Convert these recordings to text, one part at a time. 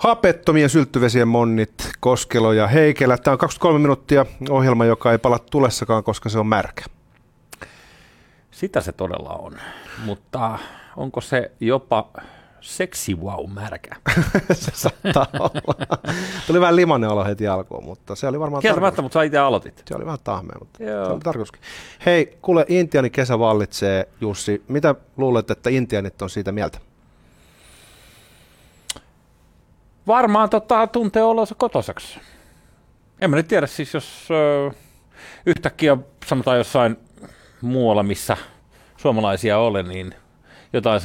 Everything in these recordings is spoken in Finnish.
Hapettomien sylttyvesien monnit, Koskelo ja Heikelä. Tämä on 23 minuuttia ohjelma, joka ei pala tulessakaan, koska se on märkä. Sitä se todella on, mutta onko se jopa seksi wow märkä? se saattaa olla. Tuli vähän limanen olo heti alkuun, mutta se oli varmaan Kieltämättä, mutta sä itse aloitit. Se oli vähän tahmea, mutta Joo. se oli tarkoituskin. Hei, kuule, Intiani kesä vallitsee, Jussi. Mitä luulet, että Intianit on siitä mieltä? Varmaan tota, tuntee olonsa kotosaksi. En mä nyt tiedä, siis jos ö, yhtäkkiä sanotaan jossain muualla, missä suomalaisia ole, niin jotain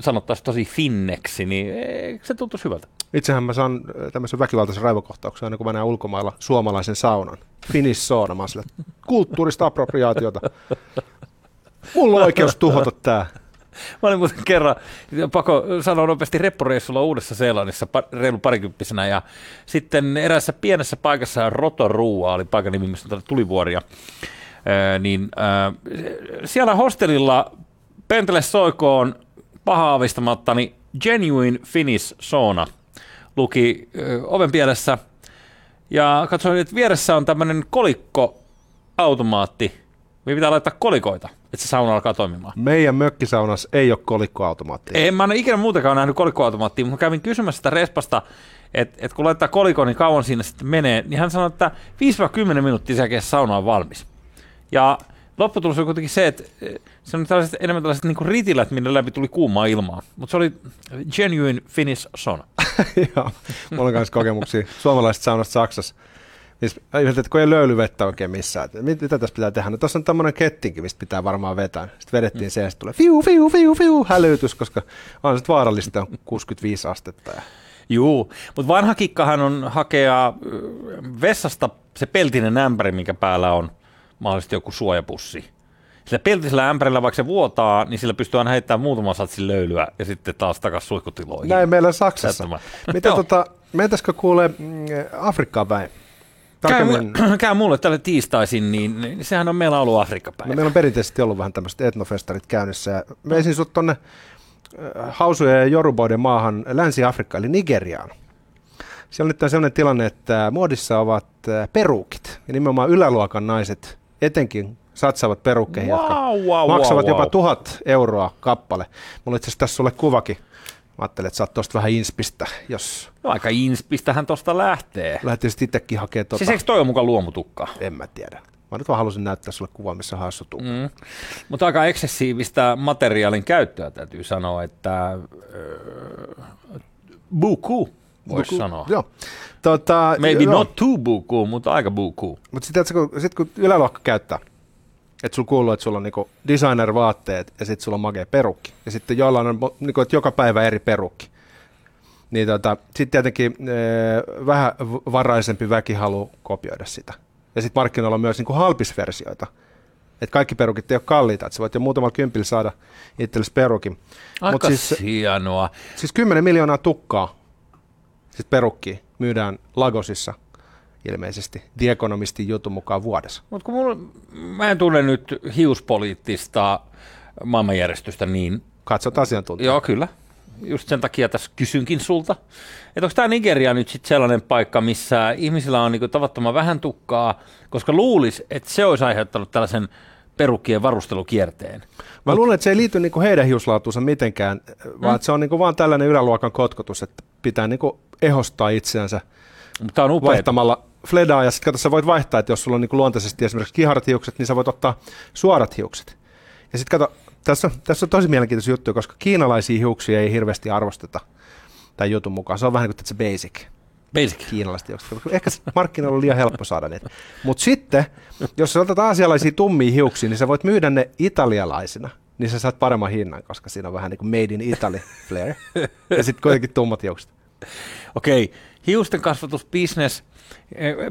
sanottaisiin tosi finneksi, niin se tuntuisi hyvältä. Itsehän mä saan tämmöisen väkivaltaisen raivokohtauksen aina kun mä näen ulkomailla suomalaisen saunan. Finnish sauna, mä kulttuurista appropriaatiota. Mulla on oikeus tuhota tää. Mä olin muuten kerran, pakko sanoa nopeasti, reppureissulla Uudessa Seelannissa reilu parikymppisenä ja sitten erässä pienessä paikassa Rotoruua oli paikan nimi, missä tulivuoria, niin siellä hostelilla Pentele soikoon paha aavistamattani Genuine Finnish Sauna luki oven pielessä. Ja katsoin, että vieressä on tämmöinen kolikkoautomaatti, me pitää laittaa kolikoita, että se sauna alkaa toimimaan. Meidän mökkisaunassa ei ole kolikkoautomaattia. En mä en ole ikinä muutenkaan nähnyt kolikkoautomaattia, mutta kävin kysymässä sitä respasta, että, että kun laittaa kolikon, niin kauan siinä sitten menee, niin hän sanoi, että 5-10 minuuttia sen sauna on valmis. Ja lopputulos oli kuitenkin se, että eh, se on tällaiset, enemmän tällaiset niin ritilät, minne läpi tuli kuumaa ilmaa. Mutta se oli genuine Finnish sauna. Joo, mulla on myös kokemuksia suomalaisesta saunasta Saksassa. Siis, että kun ei löylyvettä oikein missään, että mit, mitä tässä pitää tehdä? No tuossa on tämmöinen kettinki, mistä pitää varmaan vetää. Sitten vedettiin mm. se ja sitten tulee fiu, fiu, fiu, fiu, hälytys, koska on sitten vaarallista on 65 astetta. Ja... Juu, mutta vanha kikkahan on hakea vessasta se peltinen ämpäri, mikä päällä on mahdollisesti joku suojapussi. Sillä peltisellä ämpärillä, vaikka se vuotaa, niin sillä pystyy aina heittämään muutaman satsin löylyä ja sitten taas takaisin suihkutiloihin. Näin meillä Saksassa. Mitä tota, mentäisikö kuule mm, Afrikkaan päin? Käy, käy mulle tälle tiistaisin, niin, niin sehän on meillä ollut Afrikka-päivä. No, meillä on perinteisesti ollut vähän tämmöiset etnofestarit käynnissä. Ja me no. sut tuonne hausujen ja joruboiden maahan Länsi-Afrikka, eli Nigeriaan. Siellä on nyt sellainen tilanne, että muodissa ovat perukit, ja nimenomaan yläluokan naiset etenkin satsavat perukkeihin, wow, jotka wow, maksavat wow, jopa wow. tuhat euroa kappale. Mulla itse asiassa tässä sulle kuvakin. Mä ajattelin, että saat tuosta vähän inspistä, jos... No aika inspistähän tuosta lähtee. Lähtisit itsekin hakemaan tuota... Siis eikö toi ole mukaan luomutukka? En mä tiedä. Mä nyt vaan halusin näyttää sulle kuva, missä hassu mm. Mutta aika eksessiivistä materiaalin käyttöä täytyy sanoa, että äh, buku voisi sanoa. Joo. Tota, Maybe joo. not too buku, mutta aika buku. Mutta sitten sit kun yläluokka käyttää, että sulla kuuluu, että sulla on niinku designer-vaatteet ja sitten sulla on magea perukki. Ja sitten jollain on niinku, että joka päivä eri perukki. Niin tota, sitten tietenkin e, vähän varaisempi väki haluaa kopioida sitä. Ja sitten markkinoilla on myös niinku halpisversioita. Että kaikki perukit ei ole kalliita, että sä voit jo muutamalla kympillä saada itsellesi perukin. Aika Mut siis, hienoa. Siis 10 miljoonaa tukkaa, siis perukki, myydään Lagosissa ilmeisesti The Economistin jutun mukaan vuodessa. Mutta kun mulla, mä en tunne nyt hiuspoliittista maailmanjärjestystä niin... Katsot asiantuntijaa. Joo, kyllä. Just sen takia tässä kysynkin sulta, että onko tämä Nigeria nyt sitten sellainen paikka, missä ihmisillä on niinku tavattoman vähän tukkaa, koska luulisi, että se olisi aiheuttanut tällaisen perukkien varustelukierteen. Mä Mut... luulen, että se ei liity niinku heidän hiuslaatuunsa mitenkään, vaan mm. se on niinku vaan tällainen yläluokan kotkotus, että pitää niinku ehostaa itseänsä Tämä on vaihtamalla fledaa ja sitten sä voit vaihtaa, että jos sulla on niin luontaisesti esimerkiksi kiharat hiukset, niin sä voit ottaa suorat hiukset. Ja sitten kato, tässä, tässä on tosi mielenkiintoisia juttuja, koska kiinalaisia hiuksia ei hirveästi arvosteta tämän jutun mukaan. Se on vähän niin kuin se basic. Basic. Kiinalaiset hiukset. Ehkä markkinoilla on liian helppo saada niitä. Mutta sitten, jos sä otat aasialaisia tummia hiuksia, niin sä voit myydä ne italialaisina niin sä saat paremman hinnan, koska siinä on vähän niin kuin made in Italy flair. ja sitten kuitenkin tummat hiukset. Okei, hiusten kasvatusbisnes,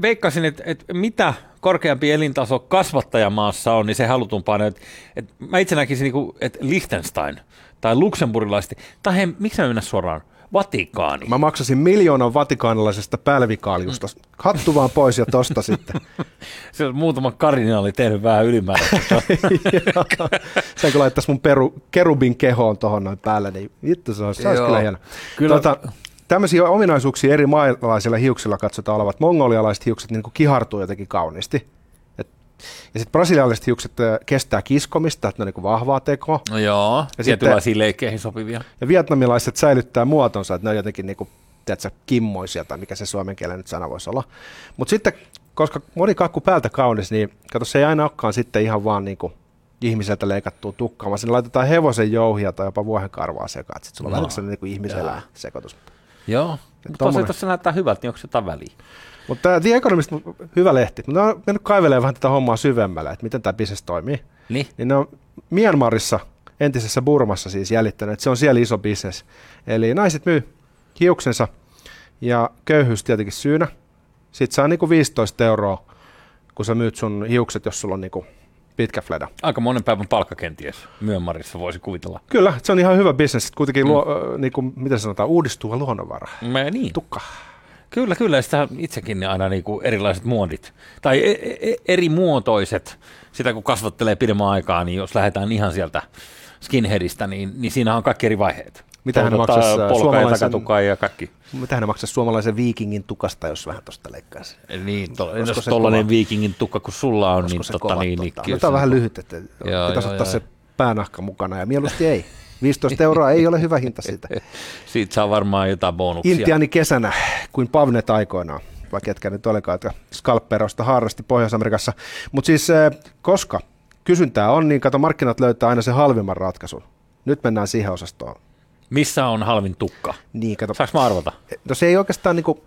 veikkasin, että, että mitä korkeampi elintaso kasvattajamaassa on, niin se halutumpaa. Että, että mä itse näkisin, niin kuin, että Liechtenstein tai luksemburilaisesti, tai hei, miksi mä mennä suoraan? Vatikaani. Mä maksasin miljoonan vatikaanilaisesta pälvikaaljusta. Hattu vaan pois ja tosta sitten. Se on muutama kardinaali tehnyt vähän ylimääräistä. se kun laittaisi mun peru, kerubin kehoon tuohon noin päälle, niin vittu se olisi, se olisi kyllä hieno. Kyllä, tota, tämmöisiä ominaisuuksia eri maalaisilla hiuksilla katsotaan olevat. Mongolialaiset hiukset niin kuin kihartuu jotenkin kauniisti. Et, ja sitten brasilialaiset hiukset kestää kiskomista, että ne on niin kuin vahvaa tekoa. No joo, ja tietynlaisiin leikkeihin sopivia. Ja vietnamilaiset säilyttää muotonsa, että ne on jotenkin niin kuin, tiedätkö, kimmoisia tai mikä se suomen kielen nyt sana voisi olla. Mutta sitten, koska moni kakku päältä kaunis, niin kato, se ei aina olekaan sitten ihan vaan niin kuin ihmiseltä leikattua tukkaa, vaan sinne laitetaan hevosen jouhia tai jopa vuohenkarvaa sekaan. Sitten sulla on No. vähän sellainen niin kuin ihmiselän sekoitus. Joo, mutta tosiaan tuossa näyttää hyvältä, niin onko se jotain väliä? Mutta tämä The Economist, hyvä lehti. Mutta on mennyt kaivelemaan vähän tätä hommaa syvemmälle, että miten tämä bisnes toimii. Niin, Niin ne on Myanmarissa, entisessä Burmassa siis jäljittänyt, että se on siellä iso bisnes. Eli naiset myy hiuksensa ja köyhyys tietenkin syynä. Sitten saa niinku 15 euroa, kun sä myyt sun hiukset, jos sulla on niinku pitkä fleda. aika monen päivän palkka kenties Myönmarissa voisi kuvitella. Kyllä, se on ihan hyvä bisnes. Kuitenkin, luo, äh, niinku, miten sanotaan, uudistuva luonnonvara. Mä, niin. Tukka. Kyllä, kyllä. Sitä itsekin aina niin kuin erilaiset muodit, tai e- e- eri muotoiset, sitä kun kasvattelee pidemmän aikaa, niin jos lähdetään ihan sieltä skinheadistä, niin, niin siinä on kaikki eri vaiheet. Tota, maksaisi, polka ja suomalaisen- takatukka ja kaikki. Mitähän ne maksaisi suomalaisen viikingin tukasta, jos vähän tuosta leikkaisi? Niin, to, jos se tollainen kova? viikingin tukka kuin sulla on, niin, se tota, kova, niin, niin tota, kyllä no, tämä on se- vähän lyhyt, että Joo, pitäisi joo, ottaa joo. se päänahka mukana ja mieluusti ei. 15 euroa ei ole hyvä hinta siitä. Siitä saa varmaan jotain bonuksia. Intiani kesänä kuin Pavnet aikoinaan, vaikka ketkä nyt olikaan, että skalpperosta harrasti Pohjois-Amerikassa. Mutta siis eh, koska kysyntää on, niin kato markkinat löytää aina sen halvimman ratkaisun. Nyt mennään siihen osastoon. Missä on halvin tukka? Niin, kato. Saanko mä arvata? No se ei oikeastaan niinku,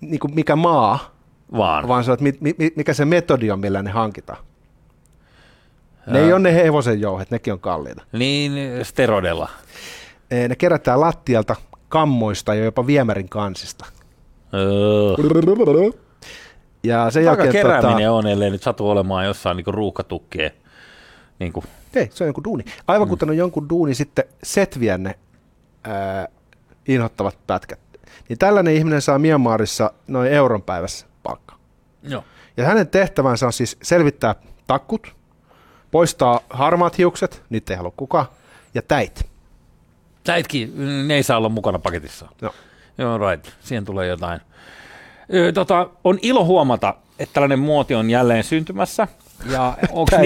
niinku mikä maa, Vaan. vaan se on, että mi, mi, mikä se metodi on, millä ne hankitaan. Ne ei ole ne hevosen jouhet, nekin on kalliita. Niin, steroidella. Eh, Ne kerätään lattialta, kammoista ja jopa viemärin kansista. Öö. Ja sen jälkeen, kerääminen tota, on, ellei nyt satu olemaan jossain niin ruuhkatukkeen. Niin kuin, ei, se on jonkun duuni. Aivan kuten on jonkun duuni sitten setviä ne ää, inhottavat pätkät. Niin tällainen ihminen saa Myanmarissa noin euron päivässä palkka. joo. Ja hänen tehtävänsä on siis selvittää takkut, poistaa harmaat hiukset, niitä ei halua kukaan, ja täit. Näitkin, ne ei saa olla mukana paketissa. No. Joo, right. Siihen tulee jotain. Tota, on ilo huomata, että tällainen muoti on jälleen syntymässä. Ja onko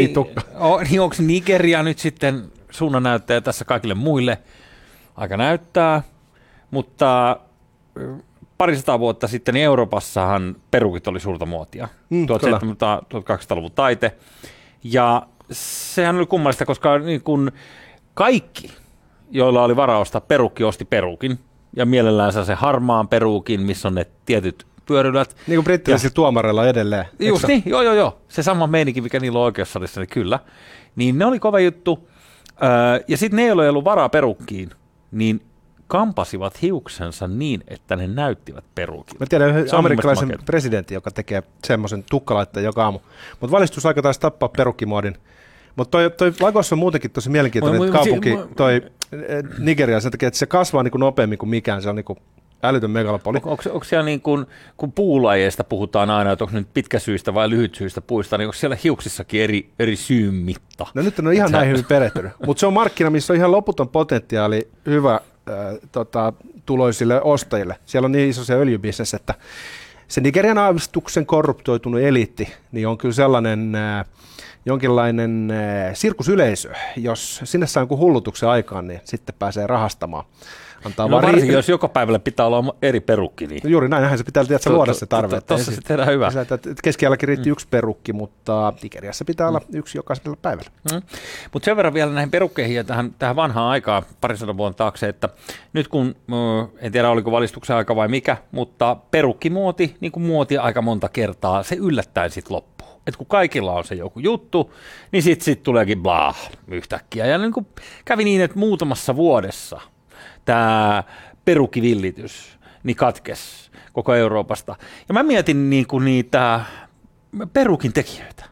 o, niin Nigeria nyt sitten suunnannäyttäjä tässä kaikille muille? Aika näyttää. Mutta ö, parisataa vuotta sitten niin Euroopassahan perukit oli suurta muotia. Mm, 1700-1800-luvun taite. Ja sehän oli kummallista, koska niin kun kaikki, joilla oli varaa ostaa perukki, osti perukin. Ja mielellään se harmaan perukin, missä on ne tietyt pyörylät. Niin kuin brittiläisillä tuomareilla edelleen. Just niin, joo joo joo. Se sama meininki, mikä niillä on oikeussalissa, niin kyllä. Niin ne oli kova juttu. Öö, ja sitten ne, joilla ei ollut varaa perukkiin, niin kampasivat hiuksensa niin, että ne näyttivät perukin. Mä tiedän yhden amerikkalaisen presidentin, joka tekee semmoisen tukkalaitteen joka aamu. Mutta valistusaika taisi tappaa perukkimoodin. Mutta toi, toi Lagos on muutenkin tosi mielenkiintoinen Moi, moi, moi, kaupunki, si- moi- toi eh, Nigeria, sen takia, että se kasvaa niin kuin nopeammin kuin mikään. Se on niin kuin älytön megalopoli. Onko, onko, onko siellä niin kuin, kun puulajeista puhutaan aina, että onko nyt pitkäsyistä vai lyhytsyistä puista, niin onko siellä hiuksissakin eri, eri syyn mitta? No nyt en ole ihan Sä- näin hyvin perehtynyt. Mutta se on markkina, missä on ihan loputon potentiaali hyvä äh, tota, tuloisille ostajille. Siellä on niin iso se öljybisnes, että se Nigerian aavistuksen korruptoitunut eliitti, niin on kyllä sellainen äh, jonkinlainen äh, sirkusyleisö. Jos sinne saa jonkun hullutuksen aikaan, niin sitten pääsee rahastamaan. Antaa No vaan varsinkin, jos joka päivällä pitää olla eri perukki, niin No juuri näin, näinhän se pitää tietysti, luoda se tarve. että Tuossa se tehdään hyvä. Että Keskiajallakin riitti yksi perukki, mutta Nigeriassa pitää olla yksi jokaisella päivällä. Mm. Mutta sen verran vielä näihin perukkeihin ja tähän, tähän vanhaan aikaan parisadan vuoden taakse, että nyt kun, en tiedä oliko valistuksen aika vai mikä, mutta perukkimuoti, niin kuin muoti aika monta kertaa, se yllättäen sitten loppuu. Et kun kaikilla on se joku juttu, niin sitten sit tuleekin blah yhtäkkiä. Ja niin kuin kävi niin, että muutamassa vuodessa tämä perukivillitys niin katkes koko Euroopasta. Ja mä mietin niin kuin niitä perukin tekijöitä.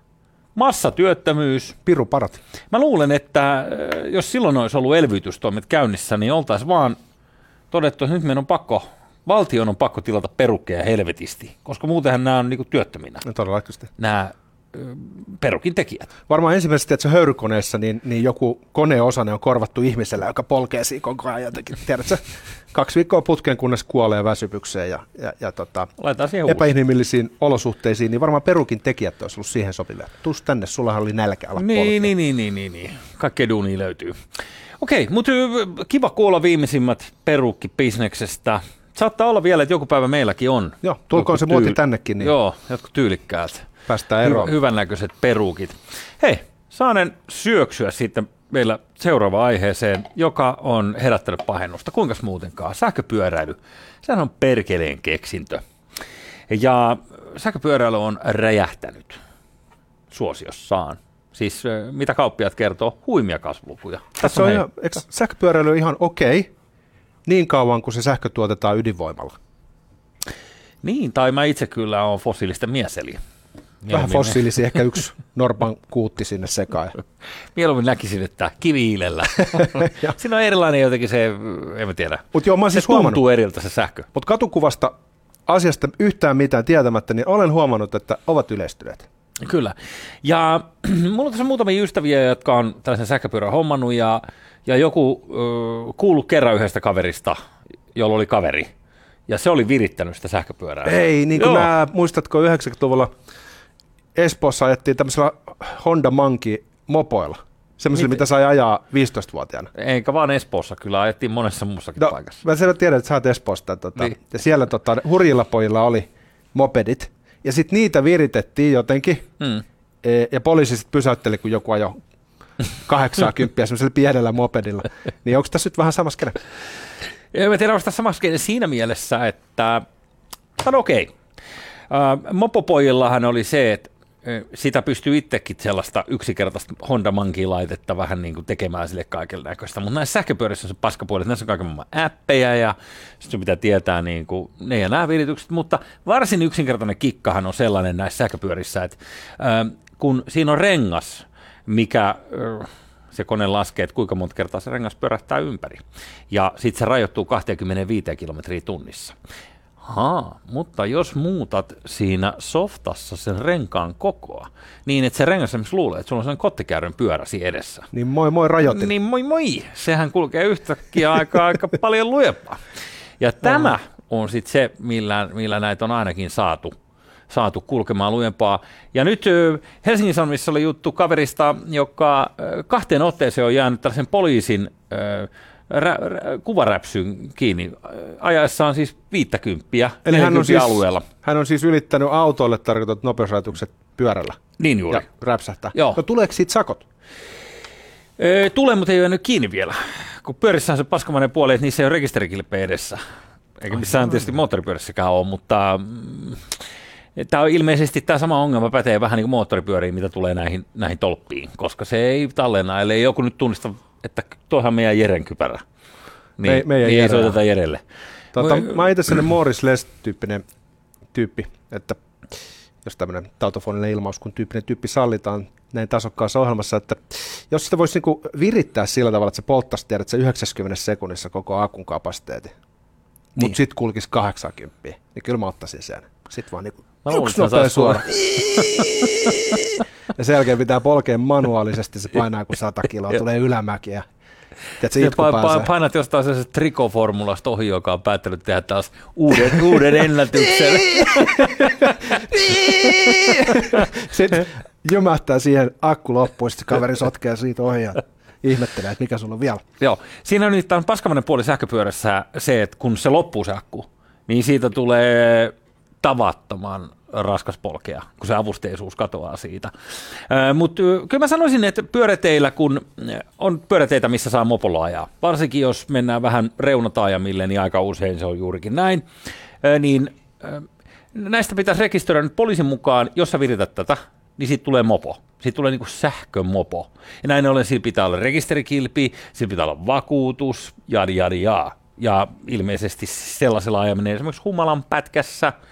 Massatyöttömyys, Piru parat. Mä luulen, että äh, jos silloin olisi ollut elvytystoimet käynnissä, niin oltaisiin vaan todettu, että nyt meidän on pakko, valtion on pakko tilata perukkeja helvetisti, koska muutenhan nämä on niinku työttöminä, No nämä perukin tekijät. Varmaan ensimmäisesti, että se höyrykoneessa, niin, niin joku koneosane on korvattu ihmisellä, joka polkee siinä koko ajan jotenkin. Tiedätkö, kaksi viikkoa putkeen, kunnes kuolee väsypykseen ja, ja, ja tota, epäinhimillisiin uusi. olosuhteisiin, niin varmaan perukin tekijät olisi ollut siihen sopivia. Tuus tänne, sullahan oli nälkä alla niin, niin, niin, niin, niin, niin. Kaikkea duunia löytyy. Okei, mutta kiva kuulla viimeisimmät perukki-bisneksestä. Saattaa olla vielä, että joku päivä meilläkin on. Joo, tulkoon se muoti tännekin. Niin joo, jotkut tyylikkäät. Päästään eroon. Hy- hyvännäköiset perukit. Hei, saanen syöksyä sitten meillä seuraava aiheeseen, joka on herättänyt pahennusta. Kuinka muutenkaan? Sähköpyöräily. Sehän on perkeleen keksintö. Ja sähköpyöräily on räjähtänyt suosiossaan. Siis mitä kauppiat kertoo, huimia kasvulukuja. Tässä on, ihan, sähköpyöräily on ihan okei, okay, niin kauan kuin se sähkö tuotetaan ydinvoimalla. Niin, tai mä itse kyllä olen fossiilista mieseli. Vähän fossiilisia, ehkä yksi Norpan kuutti sinne sekaan. Mieluummin näkisin, että kiviilellä. Siinä on erilainen jotenkin se, en mä tiedä. Mut joo, mä se siis tuntuu eriltä se sähkö. Mutta katukuvasta asiasta yhtään mitään tietämättä, niin olen huomannut, että ovat yleistyneet. Kyllä. Ja mulla on tässä muutamia ystäviä, jotka on tällaisen sähköpyörän hommannut ja, ja joku äh, kuullut kerran yhdestä kaverista, jolla oli kaveri. Ja se oli virittänyt sitä sähköpyörää. Ei, niin kuin nämä, muistatko 90-luvulla Espoossa ajettiin tämmöisellä Honda Monkey mopoilla. Semmoisilla, mitä sai ajaa 15-vuotiaana. Eikä vaan Espoossa, kyllä ajettiin monessa muussakin no, paikassa. Mä sen tiedän, että sä oot Espoosta. Tota, niin. Ja siellä tota, hurjilla pojilla oli mopedit. Ja sitten niitä viritettiin jotenkin. Mm. E, ja poliisi sitten pysäytteli, kun joku ajoi 80 semmoisella pienellä mopedilla. Niin onko tässä nyt vähän samassa kene? Mä tiedän, onko tässä samassa siinä mielessä, että on okei. Okay. Mopopojillahan oli se, että sitä pystyy itsekin sellaista yksinkertaista Honda Monkey-laitetta vähän niin kuin tekemään sille kaiken näköistä. Mutta näissä sähköpyörissä on se paskapuoli, että näissä on kaiken maailman appeja ja sitten pitää tietää niin kuin ne ja nämä viritykset. Mutta varsin yksinkertainen kikkahan on sellainen näissä sähköpyörissä, että kun siinä on rengas, mikä... Se kone laskee, että kuinka monta kertaa se rengas pyörähtää ympäri. Ja sitten se rajoittuu 25 kilometriä tunnissa. Haa, mutta jos muutat siinä softassa sen renkaan kokoa, niin että se rengas esimerkiksi luulee, että sulla on sellainen kottikäyrän pyöräsi edessä. Niin moi moi rajoitin. Niin moi moi, sehän kulkee yhtäkkiä aika, aika paljon lujempaa. Ja tämä on sitten se, millä, millä näitä on ainakin saatu saatu kulkemaan lujempaa. Ja nyt Helsingin Sanomissa oli juttu kaverista, joka kahteen otteeseen on jäänyt tällaisen poliisin rä, rä, kuvaräpsyn kiinni ajaessaan siis viittäkymppiä Eli hän on, siis, alueella. hän on siis ylittänyt autoille tarkoitetut nopeusrajoitukset pyörällä. Niin juuri. Ja räpsähtää. Joo. No tuleeko siitä sakot? Ee, tulee, mutta ei ole nyt kiinni vielä. Kun pyörissä on se paskamainen puoli, että niissä ei ole rekisterikilpeä edessä. Eikä missään tietysti moottoripyörissäkään ole, mutta mm, Tämä on ilmeisesti tämä sama ongelma pätee vähän niin kuin moottoripyöriin, mitä tulee näihin, näihin tolppiin, koska se ei tallenna, ellei joku nyt tunnista että toihan meidän Jeren kypärä. Niin, Me, meidän niin ei soiteta Jerelle. Tota, mä oon itse sellainen Morris Les-tyyppinen tyyppi, että jos tämmöinen tautofoninen ilmaus kun tyyppinen tyyppi sallitaan näin tasokkaassa ohjelmassa, että jos sitä voisi niinku virittää sillä tavalla, että se polttaisi tiedät, se 90 sekunnissa koko akun kapasiteetin, mutta niin. sitten kulkisi 80, niin kyllä mä ottaisin sen. Sitten vaan niinku yksi nopea suora. ja sen jälkeen pitää polkea manuaalisesti, se painaa kuin 100 kiloa, tulee ylämäki ja Tiedätkö, pa- pa- painat jostain sellaisesta trikoformulasta ohi, joka on päättänyt tehdä taas uuden, uuden ennätyksen. Sitten jymähtää siihen akku loppuun, sitten kaveri sotkee siitä ohi ja ihmettelee, että mikä sulla on vielä. Joo, siinä on nyt paskamainen puoli sähköpyörässä se, että kun se loppuu se akku, niin siitä tulee tavattoman raskas polkea, kun se avusteisuus katoaa siitä. Mutta kyllä mä sanoisin, että pyöräteillä, kun on pyöräteitä, missä saa mopolla ajaa, varsinkin jos mennään vähän reunataajamille, niin aika usein se on juurikin näin, niin näistä pitäisi rekisteröidä nyt poliisin mukaan, jos sä virität tätä, niin siitä tulee mopo. Siitä tulee niinku sähkömopo. Ja näin ollen sillä pitää olla rekisterikilpi, sillä pitää olla vakuutus, jadi jadi jaa. Ja ilmeisesti sellaisella ajaminen esimerkiksi humalan pätkässä –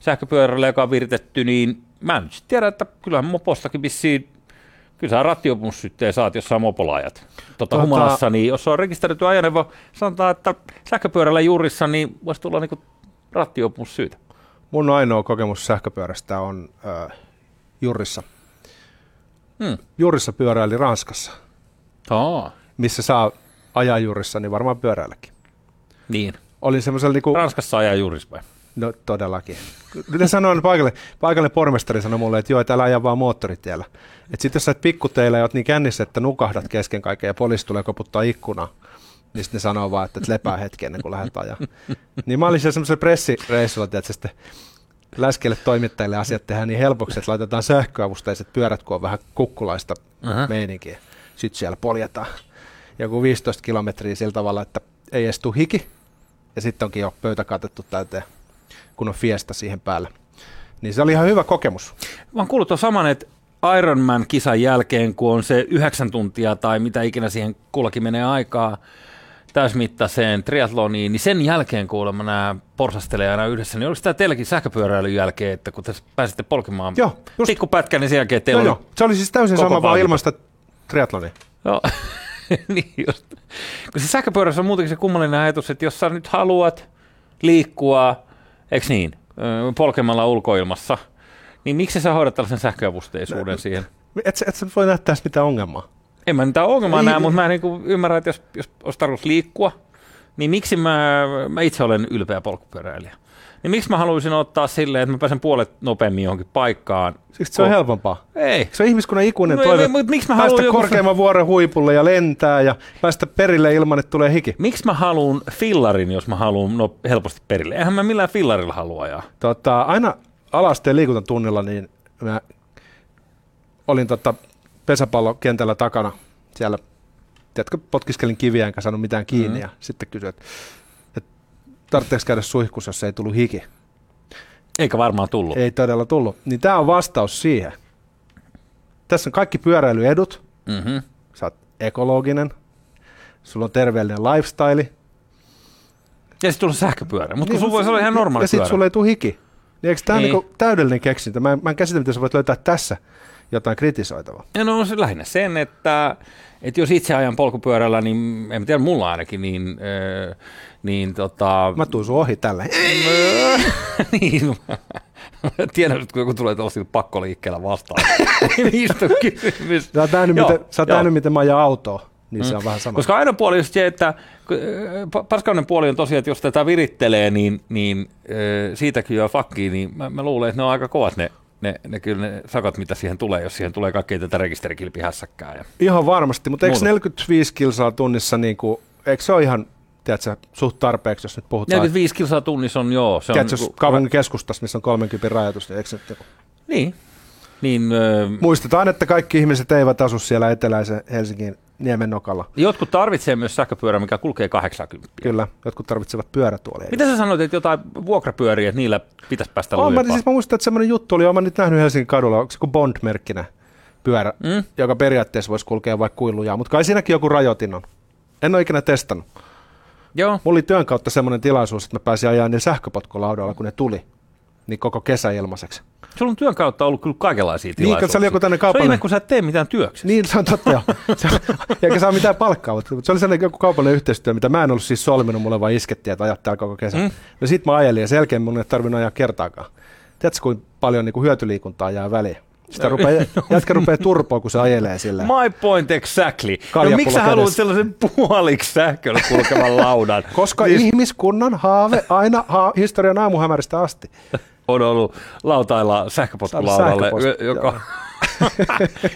sähköpyörällä, joka on viritetty, niin mä en nyt tiedä, että kyllähän mopostakin vissiin Kyllä sä rattiopumussytteen saat, jos sä mopolaajat. Tota, tota, humalassa, niin jos on rekisteröity ajoneuvo, sanotaan, että sähköpyörällä juurissa, niin voisi tulla niin rattiopumussyitä. Mun ainoa kokemus sähköpyörästä on äh, jurissa. Hmm. Jurissa pyöräili Ranskassa, Oh. missä saa ajaa jurissa, niin varmaan pyöräilläkin. Niin. Olin semmoisella niinku, Ranskassa ajaa juurispäin. No todellakin. Ne sanoin paikalle, paikalle pormestari sanoi mulle, että joo, täällä ajaa vaan moottoritiellä. Että sit jos sä et pikkuteillä ja oot niin kännissä, että nukahdat kesken kaiken ja poliisi tulee koputtaa ikkunaa, niin sitten ne sanoo vaan, että et lepää hetken ennen kuin lähdet ajaa. Niin mä olin siellä semmoisella pressireissulla, että sitten läskelle toimittajille asiat tehdään niin helpoksi, että laitetaan sähköavusteiset pyörät, kun on vähän kukkulaista Aha. meininkiä. Sitten siellä poljetaan joku 15 kilometriä sillä tavalla, että ei edes tuu hiki, ja sitten onkin jo pöytä katettu täyteen, kun on fiesta siihen päälle. Niin se oli ihan hyvä kokemus. Mä oon kuullut saman, että Ironman-kisan jälkeen, kun on se yhdeksän tuntia tai mitä ikinä siihen kullakin menee aikaa täysmittaiseen triatloniin, niin sen jälkeen kuulemma nämä porsastelee aina yhdessä, niin oliko tämä teilläkin sähköpyöräilyn jälkeen, että kun te pääsitte polkemaan Joo, just. pikkupätkän, niin sen jälkeen teillä Joo, oli... joo. Se oli siis täysin sama, vaan ilmasta triatlonia. Joo. niin just. Kun se sähköpyörässä on muutenkin se kummallinen ajatus, että jos sä nyt haluat liikkua, eikö niin, polkemalla ulkoilmassa, niin miksi sä hoidat tällaisen sähköavusteisuuden siihen? Et, sä- et sä voi nähdä tässä mitään ongelmaa. En mä mitään ongelmaa näe, mutta mä en niin ymmärrän, että jos, jos olisi tarkoitus liikkua, niin miksi mä, mä itse olen ylpeä polkupyöräilijä. Niin miksi mä haluaisin ottaa silleen, että mä pääsen puolet nopeammin johonkin paikkaan? Siksi se on helpompaa. Ei. Se on ihmiskunnan ikuinen No, toive ei, mut miksi mä päästä haluan joku- korkeamman vuoren huipulle ja lentää ja päästä perille ilman, että tulee hiki. Miksi mä haluan fillarin, jos mä haluan no, helposti perille? Eihän mä millään fillarilla halua ajaa. Tota, aina alasteen liikuntatunnilla niin mä olin tota pesäpallokentällä takana siellä, tiedätkö, potkiskelin kiviä enkä saanut mitään kiinni mm. ja sitten kysyin, että tarvitseeko käydä suihkussa, jos ei tullut hiki. Eikä varmaan tullut. Ei todella tullut. Niin tämä on vastaus siihen. Tässä on kaikki pyöräilyedut. Mm-hmm. Sä oot ekologinen. Sulla on terveellinen lifestyle. Ja sitten tulla sähköpyörä, mutta kun sulla voisi olla ihan normaali Ja sitten sulla ei tule hiki. Niin eikö tämä Niin. niin. niinku täydellinen keksintö? Mä en, mä en käsitä, miten sä voit löytää tässä jotain kritisoitavaa. Ja no se lähinnä sen, että, että jos itse ajan polkupyörällä, niin en tiedä, mulla ainakin, niin, äh, niin tota... Mä tuun sun ohi tällä. niin, tiedän, että kun joku tulee tuollaisilla pakkoliikkeellä vastaan, niistä on kysymys. Sä oot nähnyt, Joo, miten, sä oot nähnyt, miten mä ajan autoa. Niin se on vähän sama. Koska aina puoli on se, että paskainen puoli on tosiaan, että jos tätä virittelee, niin, niin siitäkin jo fakkiin, niin mä, mä luulen, että ne on aika kovat ne, ne, ne, kyllä ne sakot, mitä siihen tulee, jos siihen tulee kaikkea tätä rekisterikilpihässäkkää. Ja... Ihan varmasti, mutta eikö Muuta. 45 kilsaa tunnissa, niin kuin, eikö se ole ihan tiedätkö, suht tarpeeksi, jos nyt puhutaan 45 kilsaa tunnissa on joo. Se on, tiedätkö, jos niinku- kaupungin keskustassa, missä on 30 rajoitus, niin eikö se nyt joku- Niin. niin ö, Muistetaan, että kaikki ihmiset eivät asu siellä eteläisen Helsingin niemen nokalla. jotkut tarvitsee myös sähköpyörää, mikä kulkee 80. Kyllä, jotkut tarvitsevat pyörätuolia. Mitä sä sanoit, että jotain vuokrapyöriä, että niillä pitäisi päästä On, mä, lujempaa? siis mä muistan, että semmoinen juttu oli, olen nyt nähnyt Helsingin kadulla, onko se kuin Bond-merkkinen pyörä, Mm? joka periaatteessa voisi kulkea vaikka kuilujaa, mutta kai siinäkin joku rajoitin on. En ole ikinä testannut. Joo. Mulla oli työn kautta semmoinen tilaisuus, että mä pääsin ajaa niillä sähköpotkulaudalla, kun ne tuli. Niin koko kesä ilmaiseksi. Sulla on työn kautta ollut kyllä kaikenlaisia Niin, tilaisuuksia. kun se oli joku tämmöinen Se on ihme, kaupallinen... kun sä et tee mitään työksi. Niin, se on totta joo. Se, eikä saa mitään palkkaa, mutta se oli sellainen joku kaupallinen yhteistyö, mitä mä en ollut siis solminut, mulle vaan iskettiin, että ajat täällä koko kesä. Mm. No sit mä ajelin ja sen jälkeen mun ei tarvinnut ajaa kertaakaan. Tiedätkö, kuinka paljon niin kuin hyötyliikuntaa jää väliin? Sitä rupeaa, jätkä rupeaa turpoa, kun se ajelee sillä. My point exactly. No, miksi sä haluat sellaisen puoliksi sähköllä kulkevan laudan? Koska Siis ihmiskunnan haave aina ha- historian aamuhämäristä asti. On ollut lautailla sähköpotkulaudalle, joka...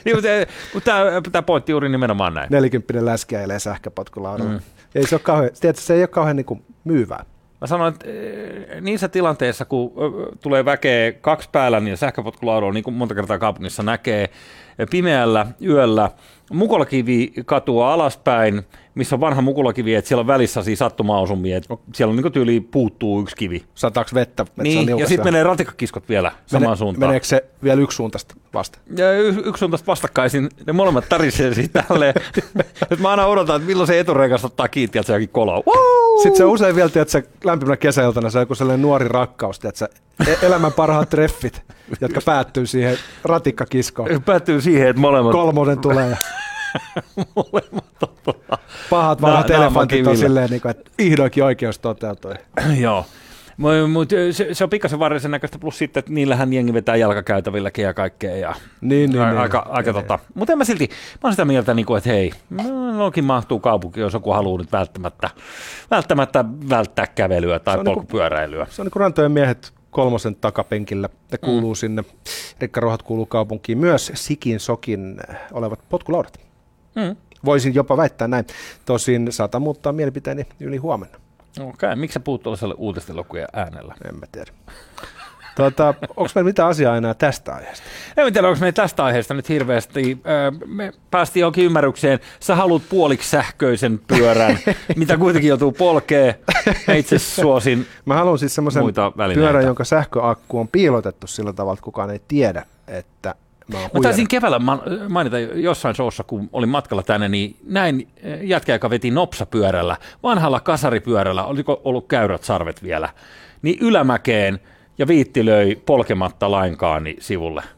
niin, mutta, mutta tämä, tämä pointti juuri nimenomaan näin. 40 läski ajelee sähköpotkulaudalla. Mm. Ei se, ole kauhean, tiedätkö, se ei ole kauhean niin kuin myyvää. Mä sanoin, että eh, niissä tilanteissa, kun tulee väkeä kaksi päällä, niin sähköpotkulaudalla, niin kuin monta kertaa kaupungissa näkee, pimeällä yöllä mukolakivi katua alaspäin, missä on vanha mukulakivi, että siellä on välissä siis sattumaosumia, että siellä on niin tyyli puuttuu yksi kivi. Sataako vettä? että se Niin, ja sitten menee ratikkakiskot vielä samaan suuntaan. Meneekö se vielä yksi suuntaista vasta? Ja y- yksi tästä vastakkaisin, ne molemmat tarisee siitä tälleen. Nyt mä aina odotan, että milloin se etureikas ottaa kiinni, että se jokin kolo. Sitten se usein vielä, että se lämpimänä kesäiltana se on joku sellainen nuori rakkaus, että e- elämän parhaat treffit, jotka päättyy siihen ratikkakiskoon. Päättyy siihen, että molemmat, Kolmonen tulee molemmat on tota- pahat Na- vanhat elefantit on silleen, niin kuin, että vihdoinkin oikeus toteutui. Joo. Mutta se, se, on pikkasen varrisen näköistä, plus sitten, että niillähän jengi vetää jalkakäytävilläkin ja kaikkea. Ja niin, niin, niin, aika, niin, aika niin. tota. Mutta en mä silti, mä oon sitä mieltä, niin kuin, että hei, no, nokin mahtuu kaupunki, jos joku haluaa nyt välttämättä, välttämättä välttää kävelyä tai niinku- polkupyöräilyä. Niinku, se on niin kuin rantojen miehet kolmosen takapenkillä. Ne mm. kuuluu mm. sinne, rikkaruohat kuuluu kaupunkiin. Myös sikin sokin olevat potkulaudat. Mm. Voisin jopa väittää näin. Tosin saata muuttaa mielipiteeni yli huomenna. Okei, okay. miksi sä puhut tuollaiselle uutistelukujen äänellä? En mä tiedä. Tuota, onko meillä mitään asiaa enää tästä aiheesta? En tiedä, onko meillä tästä aiheesta nyt hirveästi. Me päästiin johonkin ymmärrykseen. Sä haluat puoliksi sähköisen pyörän, mitä kuitenkin joutuu polkee. Mä itse suosin Mä haluan siis semmoisen pyörän, jonka sähköakku on piilotettu sillä tavalla, että kukaan ei tiedä, että Mä, mä taisin keväällä mainita jossain showssa, kun olin matkalla tänne, niin näin jätkä, joka veti nopsapyörällä, vanhalla kasaripyörällä, oliko ollut käyrät sarvet vielä, niin ylämäkeen ja viitti löi polkematta lainkaan niin sivulle. Se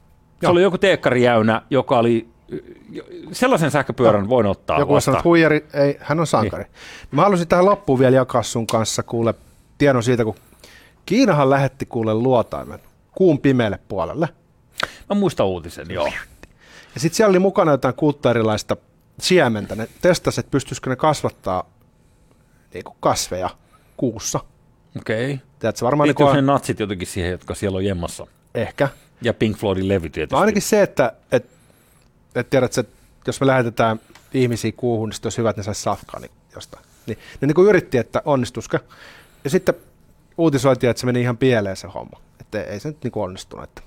Joo. oli joku teekkarijäynä, joka oli sellaisen sähköpyörän no. voin ottaa Joku vastaan. Sanoo, huijari, ei, hän on sankari. Niin. Mä haluaisin tähän loppuun vielä jakaa sun kanssa kuule tiedon siitä, kun Kiinahan lähetti kuule luotaimen kuun pimeälle puolelle – Mä muistan uutisen, joo. Ja sitten siellä oli mukana jotain kuutta erilaista siementä. Ne testasivat, että pystyisikö ne kasvattaa niin kasveja kuussa. Okei. Okay. Tiedätkö, varmaan niin kuin... ne natsit jotenkin siihen, jotka siellä on jemmassa? Ehkä. Ja Pink Floydin levy tietysti. No ainakin se, että, että, että tiedät, että jos me lähetetään ihmisiä kuuhun, niin olisi hyvä, että ne saisi safkaa niin jostain. Niin, ne niin kuin yritti, että onnistuska. Ja sitten uutisoitiin, että se meni ihan pieleen se homma. Että ei se nyt niin kuin onnistunut. Että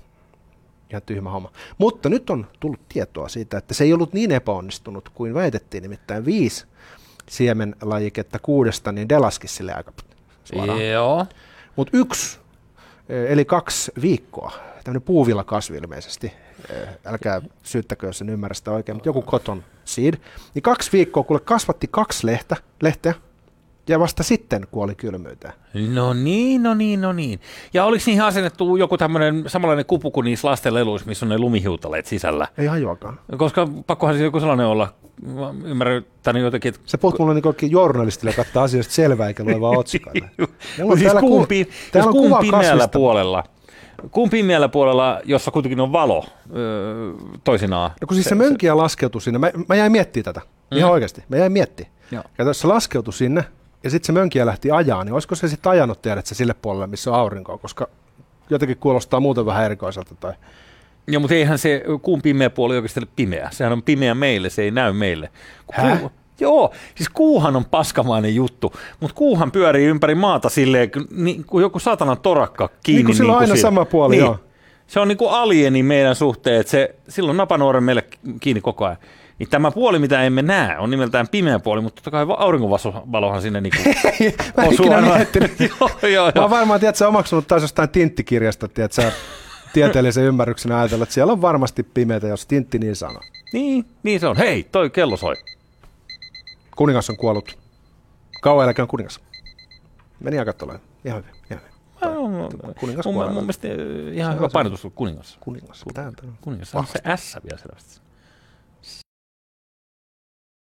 ihan tyhmä homma. Mutta nyt on tullut tietoa siitä, että se ei ollut niin epäonnistunut kuin väitettiin, nimittäin viisi siemenlajiketta kuudesta, niin delaskis sille aika suoraan. Joo. Mutta yksi, eh, eli kaksi viikkoa, tämmöinen puuvilla kasvi ilmeisesti, eh, älkää syyttäkö, jos en ymmärrä sitä oikein, mutta joku cotton seed, niin kaksi viikkoa, kuule kasvatti kaksi lehtä, lehteä, ja vasta sitten kuoli kylmyyteen. No niin, no niin, no niin. Ja oliko niihin asennettu joku tämmöinen samanlainen kupu kuin niissä lasten leluissa, missä on ne lumihiutaleet sisällä? Ei hajuakaan. Koska pakkohan se joku sellainen olla. Mä ymmärrän tänne jotenkin. Että... Se puhut mulle niin journalistille kattaa asioista selvää eikä lue vaan. Mulla on siis kuun, pi- täällä on kuun pimeällä puolella Kuun pimeällä puolella, jossa kuitenkin on valo öö, toisinaan. No kun siis se, se mönkiä laskeutui sinne, mä, mä jäin miettimään tätä, mm. ihan oikeasti, mä jäin miettimään. Ja jos se laskeutui sinne, ja sitten se mönkiä lähti ajaa, niin olisiko se sitten ajanut tiedät se sille puolelle, missä on aurinko, koska jotenkin kuulostaa muuten vähän erikoiselta. Tai... Joo, mutta eihän se kuun pimeä puoli oikeasti ole pimeä. Sehän on pimeä meille, se ei näy meille. Häh? Kuu, joo, siis kuuhan on paskamainen juttu, mutta kuuhan pyörii ympäri maata silleen, niin kuin joku satana torakka kiinni. Niin kuin sillä niin on aina sama puoli, niin. joo. Se on niin kuin alieni meidän suhteen, että se, silloin napanuoren meille kiinni koko ajan. Niin tämä puoli, mitä emme näe, on nimeltään pimeä puoli, mutta totta kai aurinkovalohan sinne niin Mä en ikinä miettinyt. joo, joo, joo. Mä varmaan, tiedätkö, omaksunut taas jostain tinttikirjasta, tiedätkö, tieteellisen ymmärryksen ajatella, että siellä on varmasti pimeätä, jos tintti niin sanoo. Niin, niin se on. Hei, toi kello soi. Kuningas on kuollut. Kauan eläköön kuningas. Meni aika tolleen. Ihan hyvin. Ihan hyvin. Kuningas mun, mun mielestä ihan hyvä painotus kuningas. Kuningas. Kuningas. kuningas. Se on se S vielä selvästi.